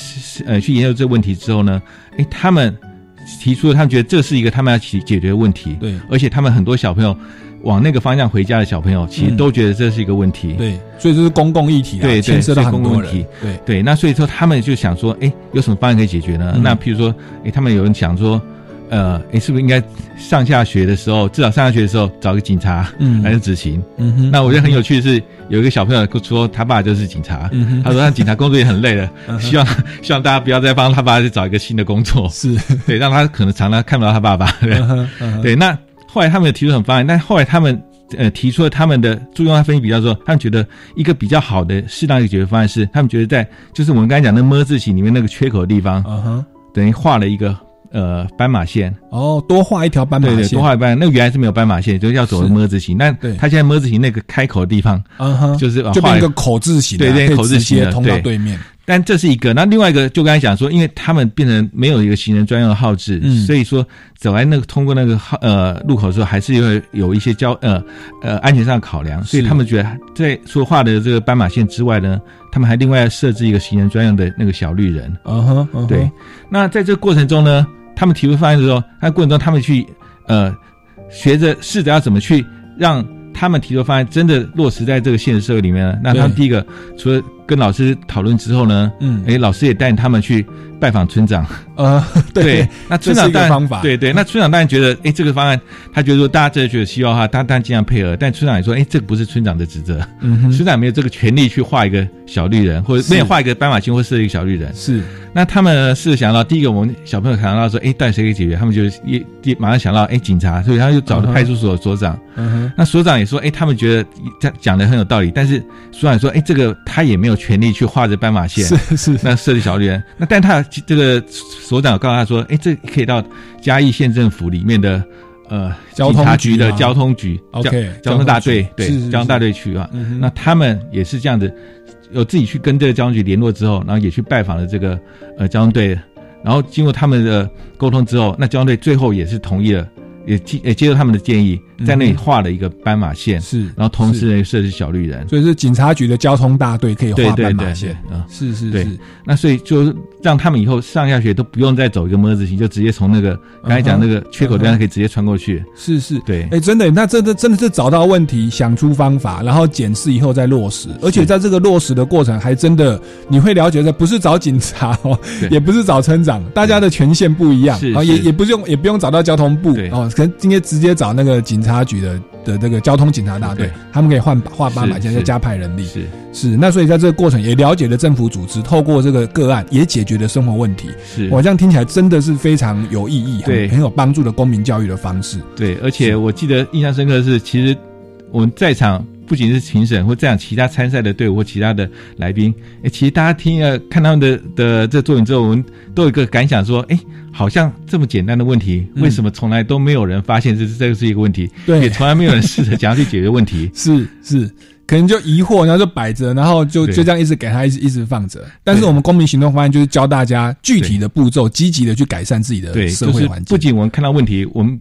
呃去研究这个问题之后呢，哎，他们提出了他们觉得这是一个他们要去解决的问题，对，而且他们很多小朋友。往那个方向回家的小朋友，其实都觉得这是一个问题。对，所以这是公共议题，对，牵涉到公共问题。对对，那所以说他们就想说，哎，有什么方案可以解决呢？那譬如说，哎，他们有人想说，呃，哎，是不是应该上下学的时候，至少上下学的时候找个警察嗯来执行？嗯哼那我觉得很有趣的是，有一个小朋友说他爸就是警察，嗯哼他说他警察工作也很累了，嗯希望希望大家不要再帮他爸去找一个新的工作，是对，让他可能常常看不到他爸爸。对嗯嗯对，那后来他们有提出很方案，但后来他们呃提出了他们的住用他分析比较说，他们觉得一个比较好的适当的解决方案是，他们觉得在就是我们刚才讲的么字形里面那个缺口的地方，嗯哼，等于画了一个呃斑马线。哦，多画一条斑马线对对，线，多画一斑，那个原来是没有斑马线，就是要走是么字形。那对他现在么字形那个开口的地方，嗯哼，就是就变一个口字形啊，对对，口字形的通到对对面。但这是一个，那另外一个就刚才讲说，因为他们变成没有一个行人专用的号志，嗯所以说走来那个通过那个号呃路口的时候，还是会有一些交呃呃安全上的考量，所以他们觉得在说话的这个斑马线之外呢，他们还另外设置一个行人专用的那个小绿人。嗯哼对，那在这个过程中呢，他们提出方案的时候，那过程中他们去呃学着试着要怎么去让他们提出方案真的落实在这个现实社会里面呢？那他们第一个除了跟老师讨论之后呢，嗯哎，老师也带他们去拜访村长。呃，对，那村长当然方法，对对，那村长当然觉得，哎，这个方案，他觉得说大家真的觉得需要的话，他当然尽量配合。但村长也说，哎，这个不是村长的职责，嗯哼村长没有这个权利去画一个小绿人，或者没有画一个斑马线或设一个小绿人。是，那他们是想到第一个，我们小朋友想到说，哎，到底谁可以解决？他们就一一马上想到，哎，警察，所以他就找了派出所所长。嗯哼，那所长也说，哎，他们觉得讲讲的很有道理，但是所长说，哎，这个他也没有权利去画这斑马线，是是，那设立小绿人。那但他这个所长告诉他说，哎，这可以到嘉义县政府里面的呃交通警察局的交通局 OK，交交通大队对交通大队去啊。嗯那他们也是这样子，有自己去跟这个交通局联络之后，然后也去拜访了这个呃交通队，然后经过他们的沟通之后，那交通队最后也是同意了。也接也接受他们的建议，在那里画了一个斑马线，是然后同时呢设置小绿人，所以是警察局的交通大队可以画斑马线，啊。对是是是，那所以就是让他们以后上下学都不用再走一个么字形，就直接从那个刚才讲那个缺口地方可以直接穿过去。是是，对。哎，真的，那真的真的是找到问题，想出方法，然后检视以后再落实，而且在这个落实的过程，还真的你会了解的，不是找警察哦，也不是找村长，大家的权限不一样，是哦，也也不用也不用找到交通部哦，可能今天直接找那个警察局的的这个交通警察大队，他们可以换画斑马线，是再加派人力，是是，那所以在这个过程也了解了政府组织，透过这个个案也解决了生活问题。是，我这样听起来真的是非常有意义，对。很很有帮助的公民教育的方式。对，而且我记得印象深刻的是，其实我们在场不仅是评审或这样其他参赛的队伍或其他的来宾，哎，其实大家听了看他们的的这作品之后，我们都有一个感想说，哎，好像这么简单的问题，嗯为什么从来都没有人发现这是这个是一个问题？对也从来没有人试着想要去解决问题。是是，可能就疑惑，然后就摆着，然后就就这样一直给他一直一直放着。但是我们公民行动方案就是教大家具体的步骤，积极的去改善自己的社会环境。不仅我们看到问题，我们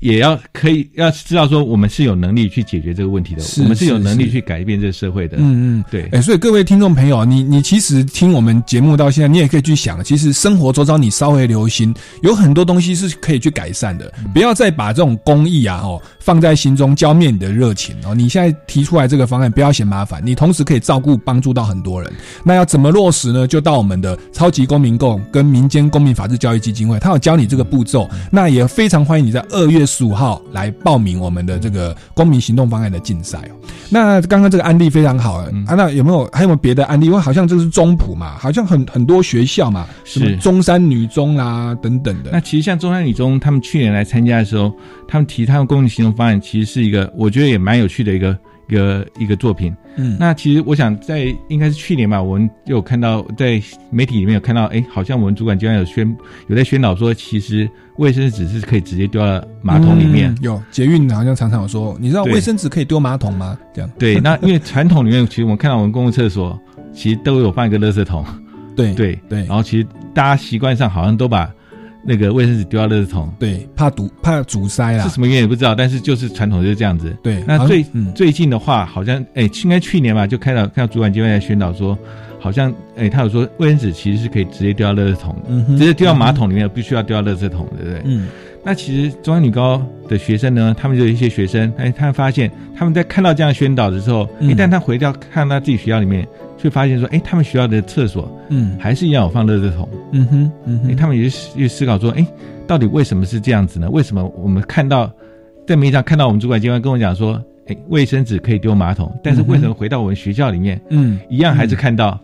也要可以要知道说，我们是有能力去解决这个问题的，我们是有能力去改变这个社会的。嗯嗯，对哎、所以各位听众朋友，你你其实听我们节目到现在，你也可以去想，其实生活周遭你稍微留心，有很多东西是可以去改善的。嗯不要再把这种公益啊哦放在心中，浇灭你的热情哦。你现在提出来这个方案，不要嫌麻烦，你同时可以照顾帮助到很多人。那要怎么落实呢？就到我们的超级公民共跟民间公民法治教育基金会，他有教你这个步骤。那也非常欢迎你在二月十五号来报名我们的这个公民行动方案的竞赛哦。那刚刚这个案例非常好、嗯啊，那有没有还有没有别的案例？因为好像这是中普嘛，好像很很多学校嘛，什么中山女中啦、等等的。那其实像中山女中，他们去年来参加的时候，他们提他们公民行动方案，其实是一个我觉得也蛮有趣的一个一个一个作品。嗯那其实我想在应该是去年吧，我们就有看到在媒体里面有看到，哎，好像我们主管机关有宣有在宣导说，其实卫生纸是可以直接丢到马桶里面。嗯有捷运好像常常有说，你知道卫生纸可以丢马桶吗？这样 对，那因为传统里面，其实我们看到我们公共厕所其实都有放一个垃圾桶。对对对然后其实大家习惯上好像都把那个卫生纸丢到垃圾桶。对，怕堵怕阻塞啊是。什么原因也不知道，但是就是传统就是这样子。对那最、嗯最近的话，好像哎，应该去年吧，就看到看到主管机关在宣导说，好像哎，他有说卫生纸其实是可以直接丢到垃圾桶的，嗯直接丢到马桶里面，必须要丢到垃圾桶，对不对？嗯那其实中央女高的学生呢，他们就有一些学生，哎，他们发现他们在看到这样宣导的时候，嗯。一旦他回到看到自己学校里面，却发现说，哎，他们学校的厕所嗯。还是一样有放垃圾桶，嗯哼嗯哎，哼，他们也是也思考说，哎，到底为什么是这样子呢？为什么我们看到在媒体上看到我们主管机关跟我讲说，哎，卫生纸可以丢马桶，但是为什么回到我们学校里面，嗯，一样还是看到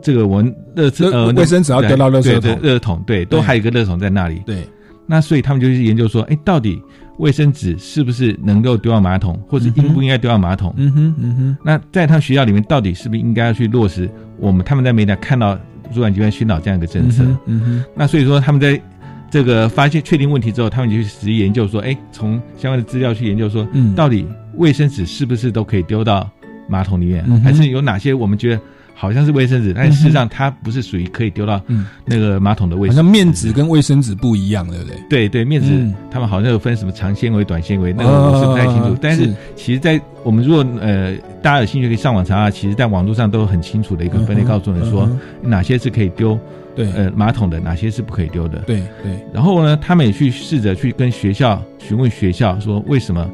这个我们垃圾呃卫生纸要丢到垃圾对桶。对垃圾桶，对，都还有一个热桶在那里。对，那所以他们就去研究说，哎，到底卫生纸是不是能够丢到马桶，或者应不应该丢到马桶？嗯哼嗯哼，那在他们学校里面，到底是不是应该要去落实我们他们在媒体看到主管机关宣导这样一个政策？嗯哼嗯哼。那所以说他们在这个发现确定问题之后，他们就去实际研究说，哎，从相关的资料去研究说，嗯。到底卫生纸是不是都可以丢到马桶里面，嗯还是有哪些我们觉得好像是卫生纸，但事实上它不是属于可以丢到嗯。那个马桶的卫好生像面纸跟卫生纸不一样，对不对？对对，面纸、嗯。他们好像有分什么长纤维、短纤维，那个哦我是不太清楚。但是是。其实，在我们如果呃大家有兴趣可以上网查查，其实在网络上都有很清楚的一个分类，告诉你说、嗯哪些是可以丢对。呃马桶的，哪些是不可以丢的。对对，然后呢，他们也去试着去跟学校询问学校说，为什么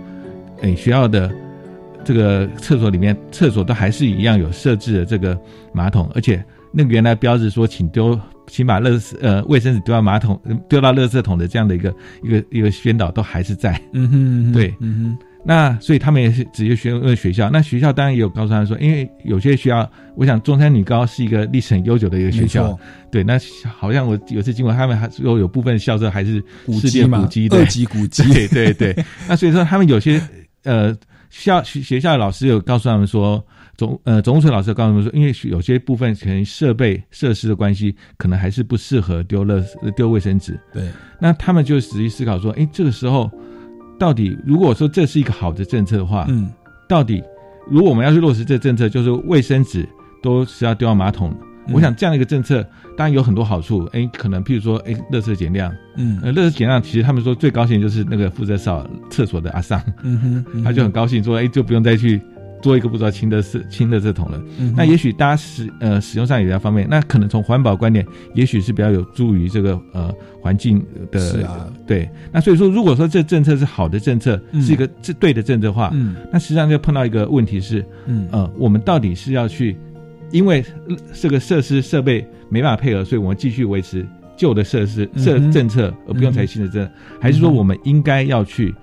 诶学校的这个厕所里面厕所都还是一样有设置的这个马桶，而且那个原来标志说请丢。请把垃圾呃卫生纸丢到马桶丢到垃圾桶的这样的一个一个一个宣导都还是在，嗯哼嗯哼对，嗯哼。那所以他们也是直接询问学校，那学校当然也有告诉他们说，因为有些学校，我想中山女高是一个历史很悠久的一个学校错，对，那好像我有次经过，他们还说有部分校舍还是世界古迹嘛古迹的二级古迹 对对对。那所以说他们有些呃校学学校的老师有告诉他们说，总呃总务处老师有告诉他们说，因为有些部分可能设备设施的关系，可能还是不适合丢了丢卫生纸。对，那他们就仔细思考说，哎，这个时候到底如果说这是一个好的政策的话，嗯，到底如果我们要去落实这个政策，就是卫生纸都是要丢到马桶。嗯我想这样的一个政策当然有很多好处，哎，可能譬如说，哎，垃圾减量，嗯呃，垃圾减量，其实他们说最高兴就是那个负责扫厕所的阿桑，嗯哼 他就很高兴说，哎，就不用再去做一个不知道清的是清的这桶了。嗯那也许大家使呃使用上也比较方便，那可能从环保观点，也许是比较有助于这个呃环境的。是啊对。那所以说，如果说这政策是好的政策，嗯是一个是对的政策的话，嗯那实际上就碰到一个问题是，嗯呃，我们到底是要去，因为呃这个设施设备没办法配合，所以我们继续维持旧的设施设政策，而不用采新的政策，还是说我们应该要去？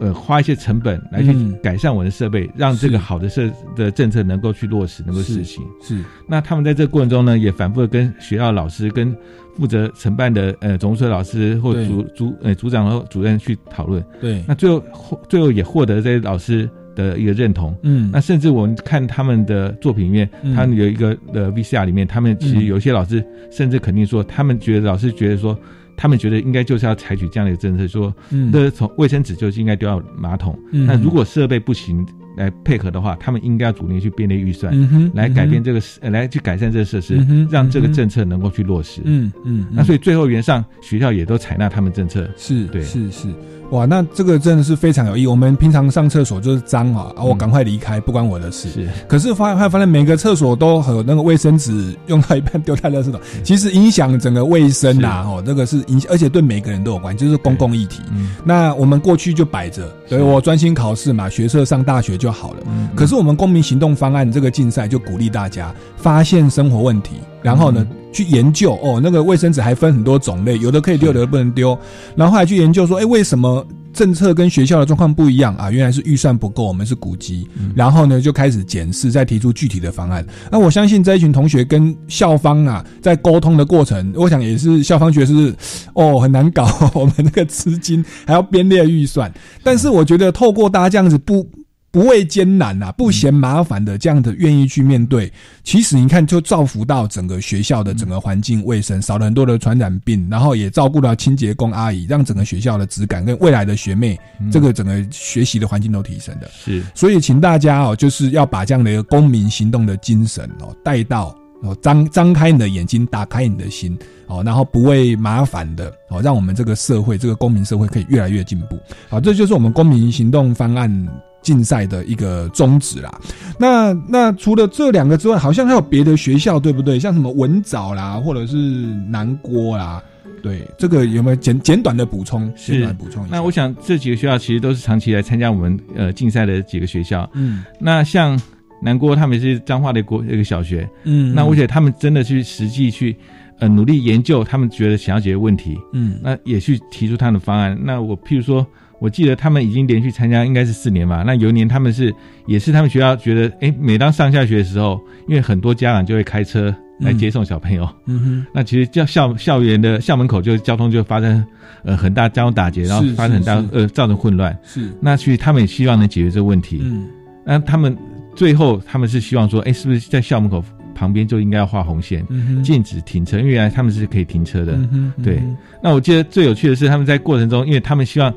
呃，花一些成本来去嗯改善我们的设备，让这个好的设的政策能够去落实，能够实行。是，那他们在这个过程中呢，也反复的跟学校老师、跟负责承办的呃总务处老师或对组组呃组长和主任去讨论。对那最后获最后也获得这些老师的一个认同。嗯那甚至我们看他们的作品里面，嗯他们有一个的 VCR 里面，他们其实嗯有一些老师甚至肯定说，他们觉得老师觉得说。他们觉得应该就是要采取这样的一个政策，说，嗯那从卫生纸就是应该丢到马桶。嗯那如果设备不行来配合的话，他们应该要主力去编列预算，嗯哼来改变这个、呃来去改善这个设施，嗯哼让这个政策能够去落实。嗯嗯那所以最后原上学校也都采纳他们政策。是对是是，哇，那这个真的是非常有意义。我们平常上厕所就是脏啊，啊，我赶快离开，不关我的事。是，可是发发发现每个厕所都和那个卫生纸用到一半丢在垃圾桶，嗯其实影响整个卫生呐，哦，这个是影响，而且对每个人都有关，就是公共议题。嗯那我们过去就摆着，所以我专心考试嘛，学社上大学就好了。嗯可是我们公民行动方案这个竞赛就鼓励大家发现生活问题，然后呢、去研究哦，那个卫生纸还分很多种类，有的可以丢，有的不能丢，然后还去研究说，哎，为什么政策跟学校的状况不一样啊？原来是预算不够，我们是古籍，然后呢就开始检视，再提出具体的方案。那我相信这一群同学跟校方啊在沟通的过程，我想也是校方觉得是哦很难搞，我们那个资金还要编列预算，但是我觉得透过大家这样子不。不畏艰难啊，不嫌麻烦的这样的愿意去面对，其实你看就造福到整个学校的整个环境卫生，少了很多的传染病，然后也照顾到清洁工阿姨，让整个学校的质感跟未来的学妹这个整个学习的环境都提升的。是，所以请大家哦，就是要把这样的一个公民行动的精神哦带到哦，张张开你的眼睛，打开你的心哦，然后不畏麻烦的哦，让我们这个社会这个公民社会可以越来越进步。好，这就是我们公民行动方案。竞赛的一个宗旨啦，那那除了这两个之外，好像还有别的学校，对不对？像什么文藻啦，或者是南郭啦，对，这个有没有简简短的补充？简是短补充一下。那我想这几个学校其实都是长期来参加我们呃竞赛的几个学校。嗯，那像南郭他们是彰化的国一个小学，嗯那而且他们真的去实际去呃努力研究他们觉得想要解决问题，嗯那也去提出他们的方案。那我譬如说，我记得他们已经连续参加应该是四年吧。那有一年他们是也是他们学校觉得，哎，每当上下学的时候，因为很多家长就会开车来接送小朋友，嗯哼，那其实教校校园的校门口就交通就发生呃很大交通打劫，然后发生很大是呃造成混乱。是那所以他们也希望能解决这个问题。嗯那他们最后他们是希望说，哎，是不是在校门口旁边就应该要画红线，嗯禁止停车？因为原来他们是可以停车的。嗯嗯对。那我记得最有趣的是，他们在过程中，因为他们希望，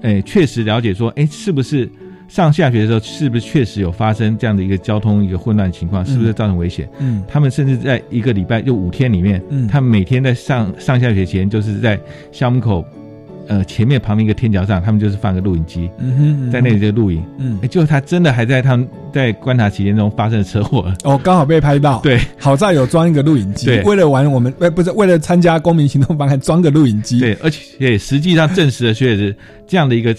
诶，确实了解说，哎，是不是上下学的时候，是不是确实有发生这样的一个交通一个混乱情况，是不是造成危险？嗯。他们甚至在一个礼拜就五天里面，嗯。他们每天在上上下学前，就是在校门口，呃，前面旁边一个天桥上，他们就是放个录影机，在那里就录影。嗯诶，就他真的还在他们在观察期间中发生了车祸。哦，刚好被拍到。对，好在有装一个录影机。对为了玩我们，呃，不是为了参加公民行动方案，装个录影机。对，而且实际上证实了，确实这样的一个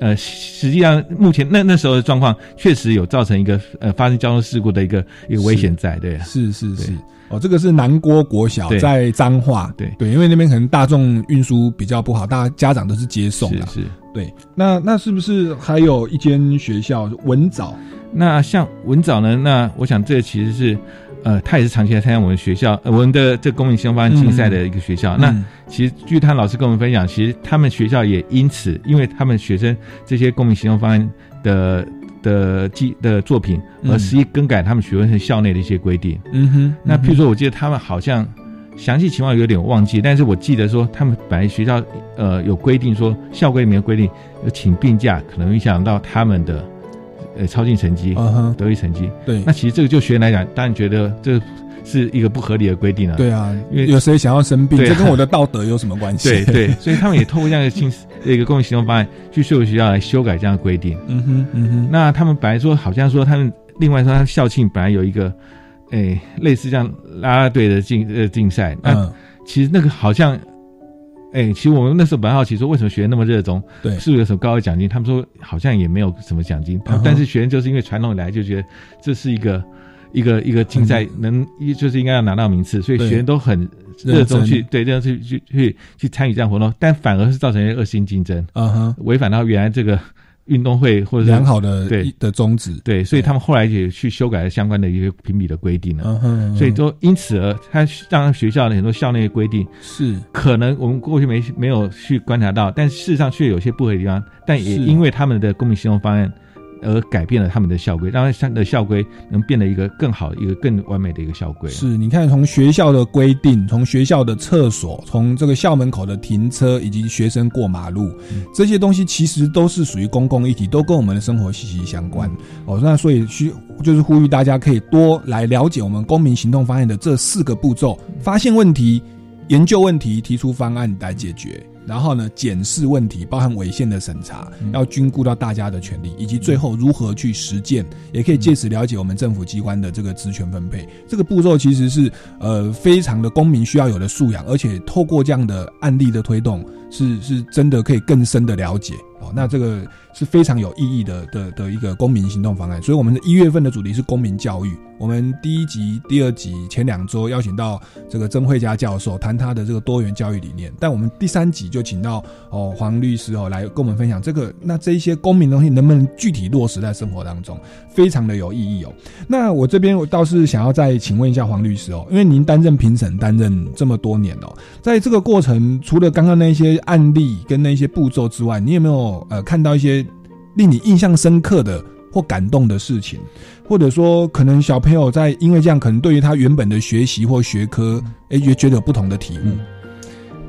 呃，实际上目前那那时候的状况，确实有造成一个呃发生交通事故的一个一个危险在，对，是是是。哦，这个是南郭国小在彰化，对对，因为那边可能大众运输比较不好，大家家长都是接送的，是是。对，那那是不是还有一间学校文藻？那像文藻呢？那我想这其实是，呃，他也是长期来参加我们学校、呃、我们的这公民行动方案竞赛的一个学校。嗯那其实据他老师跟我们分享，其实他们学校也因此，因为他们学生这些公民行动方案的的记的作品，嗯而实际更改他们学生校内的一些规定。嗯哼，那譬如说，我记得他们好像详细情况有点忘记，但是我记得说他们本来学校呃有规定说校规里面有规定，有请病假可能影响到他们的呃超进成绩、嗯哼得意成绩。对那其实这个就学生来讲，当然觉得这是一个不合理的规定啊。对啊，因为有谁想要生病？啊这跟我的道德有什么关系？对对，所以他们也透过这样的新一个公民行动方案，去说服学校来修改这样的规定。嗯哼嗯哼，那他们本来说好像说他们另外说他校庆本来有一个，诶、类似这样啦啦队的竞呃竞赛，那、嗯其实那个好像，诶、其实我们那时候本来好奇说为什么学生那么热衷，对是不是有什么高额奖金？他们说好像也没有什么奖金，但是学生就是因为传统以来就觉得这是一个一个一个竞赛能一就是应该要拿到名次，所以学员都很热衷去对热衷去去去去参与这样活动，但反而是造成一些恶性竞争，嗯哼，违反到原来这个运动会或者是良好的对。的宗旨。对，所以他们后来也去修改了相关的一些评比的规定了。嗯哼。所以都因此而他让学校的很多校内的规定是。可能我们过去没没有去观察到，但事实上却有些不合理的地方，但也因为他们的公民行动方案。而改变了他们的校规，让他们的校规能变得一个更好、一个更完美的一个校规。是，你看从学校的规定，从学校的厕所，从这个校门口的停车，以及学生过马路，这些东西其实都是属于公共议题，都跟我们的生活息息相关。哦，那所以需就是呼吁大家可以多来了解我们公民行动方案的这四个步骤：发现问题、研究问题、提出方案来解决。然后呢，检视问题，包含违宪的审查，要均顾到大家的权利，以及最后如何去实践，也可以借此了解我们政府机关的这个职权分配。这个步骤其实是呃非常的公民需要有的素养，而且透过这样的案例的推动，是是真的可以更深的了解哦。那这个是非常有意义的的的一个公民行动方案。所以我们的一月份的主题是公民教育。我们第一集、第二集前两周邀请到这个曾慧佳教授谈他的这个多元教育理念，但我们第三集就请到哦黄律师哦来跟我们分享这个那这一些公民东西能不能具体落实在生活当中，非常的有意义哦。那我这边我倒是想要再请问一下黄律师哦，因为您担任评审担任这么多年哦，在这个过程除了刚刚那些案例跟那些步骤之外，你有没有呃看到一些令你印象深刻的或感动的事情？或者说，可能小朋友在因为这样，可能对于他原本的学习或学科，哎，也觉得有不同的体悟。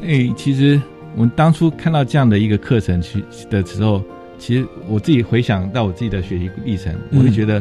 哎、其实我们当初看到这样的一个课程去的时候，其实我自己回想到我自己的学习历程，嗯我会觉得，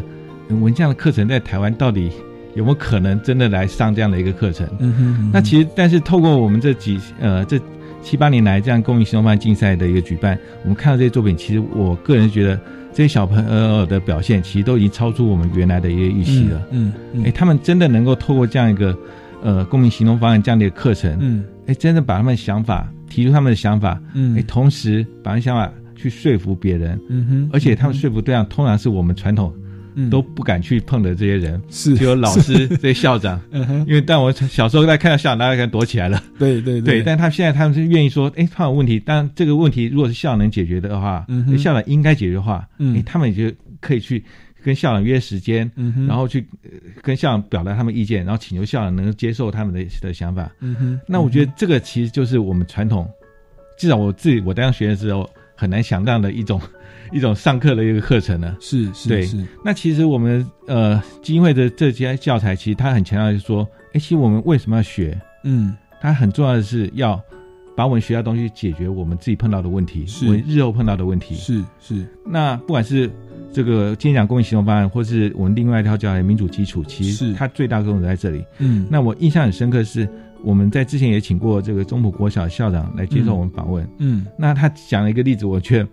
嗯我们这样的课程在台湾到底有没有可能真的来上这样的一个课程？嗯哼嗯哼那其实，但是透过我们这几呃这七八年来这样公民行动方案竞赛的一个举办，我们看到这些作品，其实我个人觉得这些小朋友的表现，其实都已经超出我们原来的一个预期了。嗯嗯哎、他们真的能够透过这样一个呃公民行动方案这样的一个课程，嗯，哎，真的把他们的想法提出他们的想法，嗯。哎，同时把他们想法去说服别人，嗯哼。而且他们说服对象通常是我们传统嗯。都不敢去碰的这些人，是。就有老师、这些校长。嗯哼。因为但我小时候在看到校长，大家可能躲起来了。对对对，但他现在他们是愿意说，哎，他有问题，当然这个问题如果是校长能解决的话，嗯校长应该解决的话，嗯。他们也就可以去跟校长约时间，嗯哼。然后去呃跟校长表达他们意见，然后请求校长能够接受他们的的想法。嗯哼。那我觉得这个其实就是我们传统，至少我自己我当学生的时候很难想象的一种一种上课的一个课程呢。是是对是，那其实我们呃基金会的这些教材，其实它很强调就是说，哎，其实我们为什么要学？嗯，它很重要的是要把我们学到东西解决我们自己碰到的问题，是我们日后碰到的问题。是是，那不管是这个今天讲公民行动方案，或是我们另外一套教材民主基础，其实它最大功能在这里。嗯那我印象很深刻是。我们在之前也请过这个中埔国小校长来接受我们访问，嗯。那他讲了一个例子，我觉得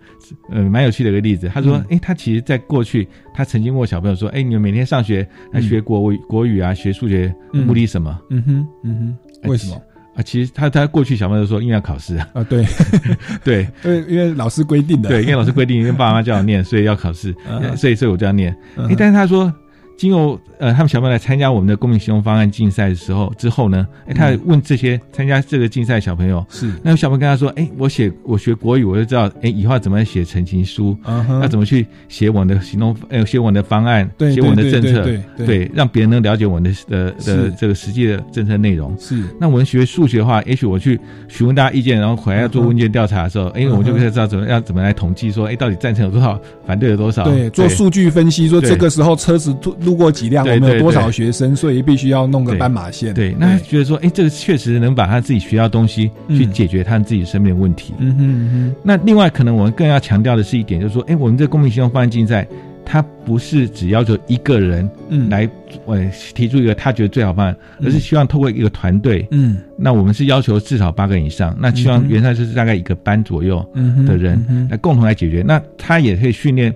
呃蛮有趣的一个例子。他说，嗯。哎、他其实在过去，他曾经问过小朋友说，哎、你们每天上学来学国语、国语啊，学数学，嗯。目的什么？嗯哼嗯哼，为什么？啊，其实他他过去小朋友说，因为要考试啊，啊对。对，因为因为老师规定的，对，因为老师规定，因为爸妈叫我念，所以要考试，嗯。所以所以我就要念。嗯。哎、但是他说，经过呃他们小朋友来参加我们的公民行动方案竞赛的时候之后呢，哎、他嗯问这些参加这个竞赛的小朋友，是。那有小朋友跟他说，哎、我写我学国语，我就知道，哎、以后要怎么写陈情书，要怎么去写我的行动，呃，写我的方案，对写我的政策，对让别人能了解我的的的这个实际的政策内容。是。那我们学数学的话，也许我去询问大家意见，然后回来要做问卷调查的时候，哎、我就可以知道怎么要怎么来统计说，哎、到底赞成有多少，反对有多少？对，做数据分析，说这个时候车子路路过几辆，对我们有多少学生，所以必须要弄个斑马线。对，那他觉得说，哎、这个确实能把他自己学到的东西去解决他自己生命的问题。嗯哼嗯哼，那另外，可能我们更要强调的是一点，就是说，哎，我们这公民行动方案竞赛，它不是只要求一个人嗯来呃提出一个他觉得最好方案，而是希望透过一个团队。嗯，那我们是要求至少八个人以上，那希望原来就是大概一个班左右的人来共同来解决。那他也可以训练，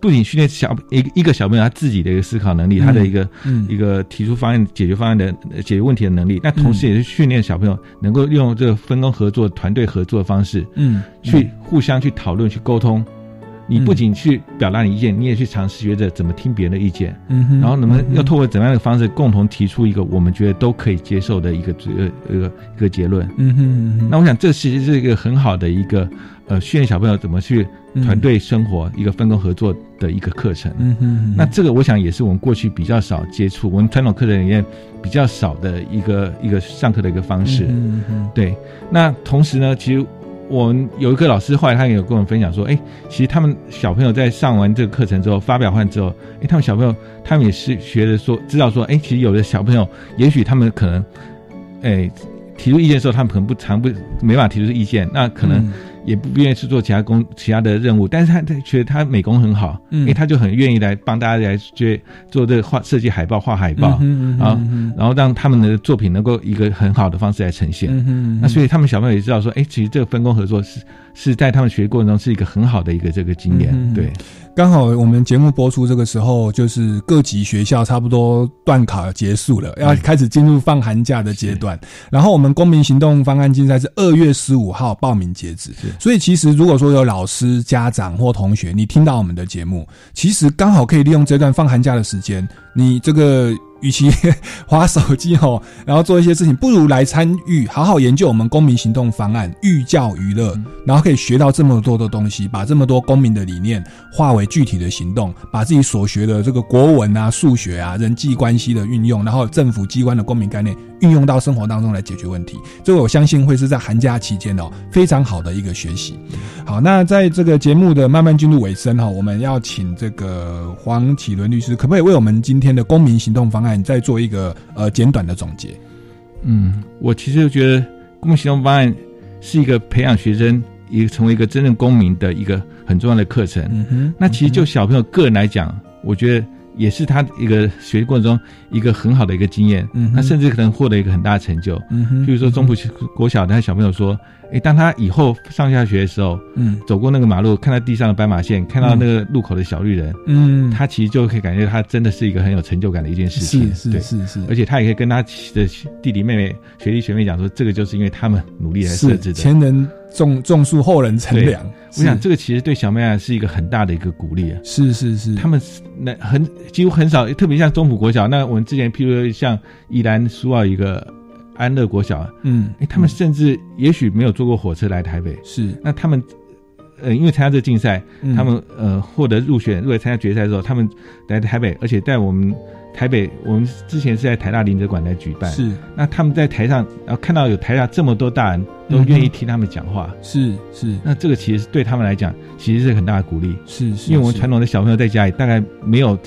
不仅训练小一一个小朋友他自己的一个思考能力，嗯他的一个嗯一个提出方案、解决方案的呃解决问题的能力。那同时也是训练小朋友能够用这个分工合作、团队合作的方式，嗯去互相去讨论、去沟通。你不仅去表达你意见，你也去尝试学着怎么听别人的意见，嗯哼然后能不嗯哼能要透过怎么样的方式共同提出一个我们觉得都可以接受的一个呃一个一个结论。嗯哼嗯哼那我想这其实是一个很好的一个呃训练小朋友怎么去团队生活、一个分工合作的一个课程。那这个我想也是我们过去比较少接触，我们传统课程里面比较少的一个一个上课的一个方式。对，那同时呢，其实我们有一个老师后来他也有跟我们分享说，哎，其实他们小朋友在上完这个课程之后，发表完之后，哎，他们小朋友他们也是学着说，知道说，哎，其实有的小朋友，也许他们可能，哎，提出意见的时候，他们可能不常不没办法提出意见，那可能嗯也不愿意去做其他工其他的任务，但是他他觉得他美工很好，嗯。哎，他就很愿意来帮大家来去做这个画设计海报、画海报，嗯哼嗯哼然后嗯然后让他们的作品能够一个很好的方式来呈现。嗯哼嗯哼那所以他们小朋友也知道说，哎，其实这个分工合作是是在他们学过程中是一个很好的一个这个经验，嗯对。刚好我们节目播出这个时候，就是各级学校差不多段考结束了，要开始进入放寒假的阶段。然后我们公民行动方案竞赛是二月十五号报名截止，所以其实如果说有老师、家长或同学，你听到我们的节目，其实刚好可以利用这段放寒假的时间，你这个。与其划手机吼，然后做一些事情，不如来参与，好好研究我们公民行动方案，寓教于乐，然后可以学到这么多的东西，把这么多公民的理念化为具体的行动，把自己所学的这个国文啊、数学啊、人际关系的运用，然后政府机关的公民概念运用到生活当中来解决问题。这个我相信会是在寒假期间哦非常好的一个学习。好，那在这个节目的慢慢进入尾声哈，我们要请这个黄启伦律师，可不可以为我们今天的公民行动方案再做一个呃简短的总结？嗯，我其实觉得公民行动方案是一个培养学生一个成为一个真正公民的一个很重要的课程。嗯哼，那其实就小朋友个人来讲，我觉得也是他一个学习过程中一个很好的一个经验。嗯哼那甚至可能获得一个很大的成就。嗯哼比如说中普国小的小朋友说，诶，当他以后上下学的时候，嗯走过那个马路，看到地上的斑马线，看到那个路口的小绿人，嗯他其实就可以感觉他真的是一个很有成就感的一件事情。是对是是是，而且他也可以跟他的弟弟妹妹、学弟学妹讲说，这个就是因为他们努力来设置的。前人种种树后人乘凉。我想这个其实对小妹啊是一个很大的一个鼓励啊。是是是，他们那很几乎很少，特别像中埔国小，那我们之前譬如说像宜兰苏澳一个安乐国小，嗯，哎，他们甚至也许没有坐过火车来台北，是那他们。呃，因为参加这个竞赛，他们呃获得入选，入围参加决赛的时候，他们来台北，而且在我们台北，我们之前是在台大林哲馆来举办。是，那他们在台上，然后看到有台下这么多大人都愿意听他们讲话，是是。那这个其实对他们来讲，其实是很大的鼓励。是是。因为我们传统的小朋友在家里，大概没有，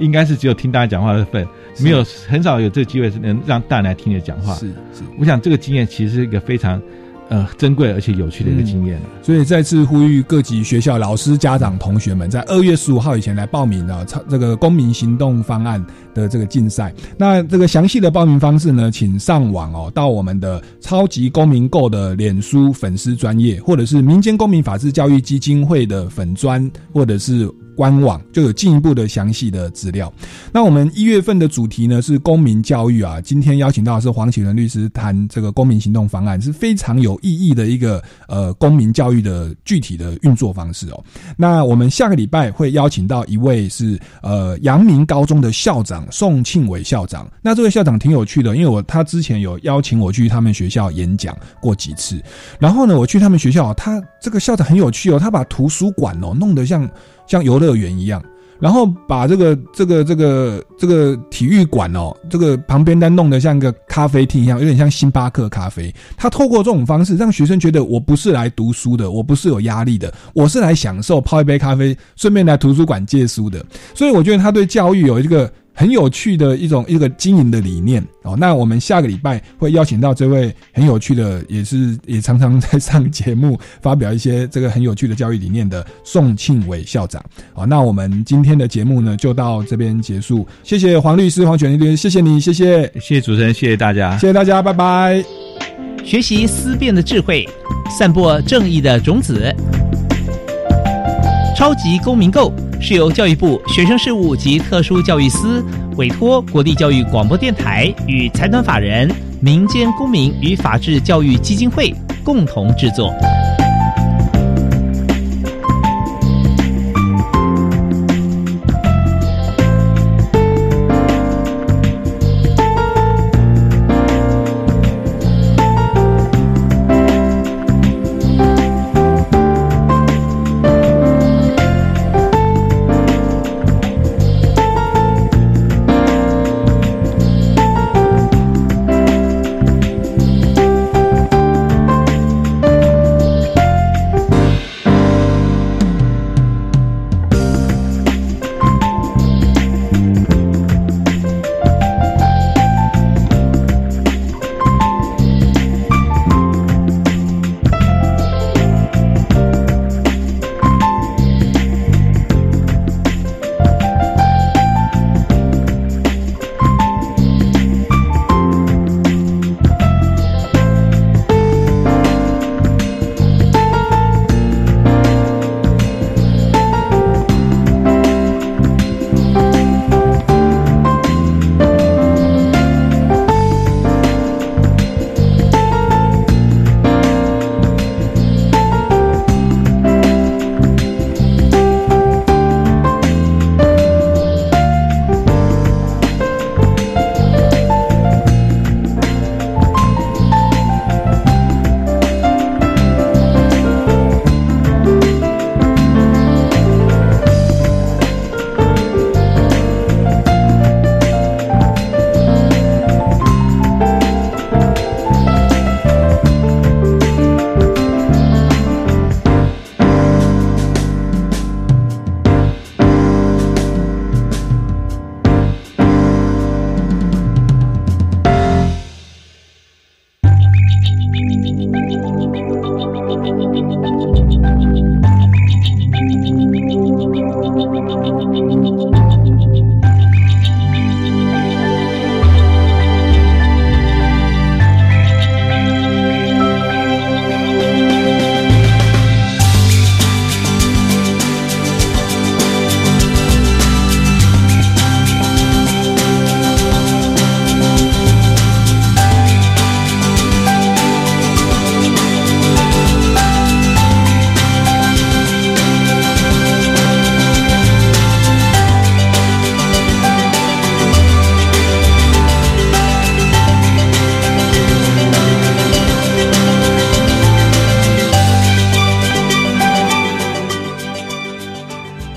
应该是只有听大家讲话的份，没有很少有这个机会是能让大人来听你讲话。是是。我想这个经验其实是一个非常。呃，珍贵而且有趣的一个经验，所以再次呼吁各级学校老师、家长、同学们，在二月十五号以前来报名啊，超这个公民行动方案的这个竞赛。那这个详细的报名方式呢，请上网哦，到我们的超级公民购的脸书粉丝专业，或者是民间公民法治教育基金会的粉专，或者是。官网就有进一步的详细的资料。那我们一月份的主题呢是公民教育啊，今天邀请到的是黄启伦律师谈这个公民行动方案，是非常有意义的一个呃公民教育的具体的运作方式哦。那我们下个礼拜会邀请到一位是呃阳明高中的校长宋庆伟校长。那这位校长挺有趣的，因为我他之前有邀请我去他们学校演讲过几次，然后呢我去他们学校，他这个校长很有趣哦，他把图书馆哦弄得像。像游乐园一样，然后把这个这个这个这个体育馆哦，这个旁边再弄得像个咖啡厅一样，有点像星巴克咖啡。他透过这种方式，让学生觉得我不是来读书的，我不是有压力的，我是来享受泡一杯咖啡，顺便来图书馆借书的。所以我觉得他对教育有一个。很有趣的一种一个经营的理念哦，那我们下个礼拜会邀请到这位很有趣的，也是也常常 在上节目发表一些这个很有趣的教育理念的宋庆伟校长。哦，那我们今天的节目呢就到这边结束，谢谢黄律师黄泉律师，谢谢你，谢谢，谢谢主持人，谢谢大家，谢谢大家，拜拜。学习思辨的智慧，散播正义的种子，超级公民购。是由教育部学生事务及特殊教育司委托国立教育广播电台与财团法人民间公民与法制教育基金会共同制作。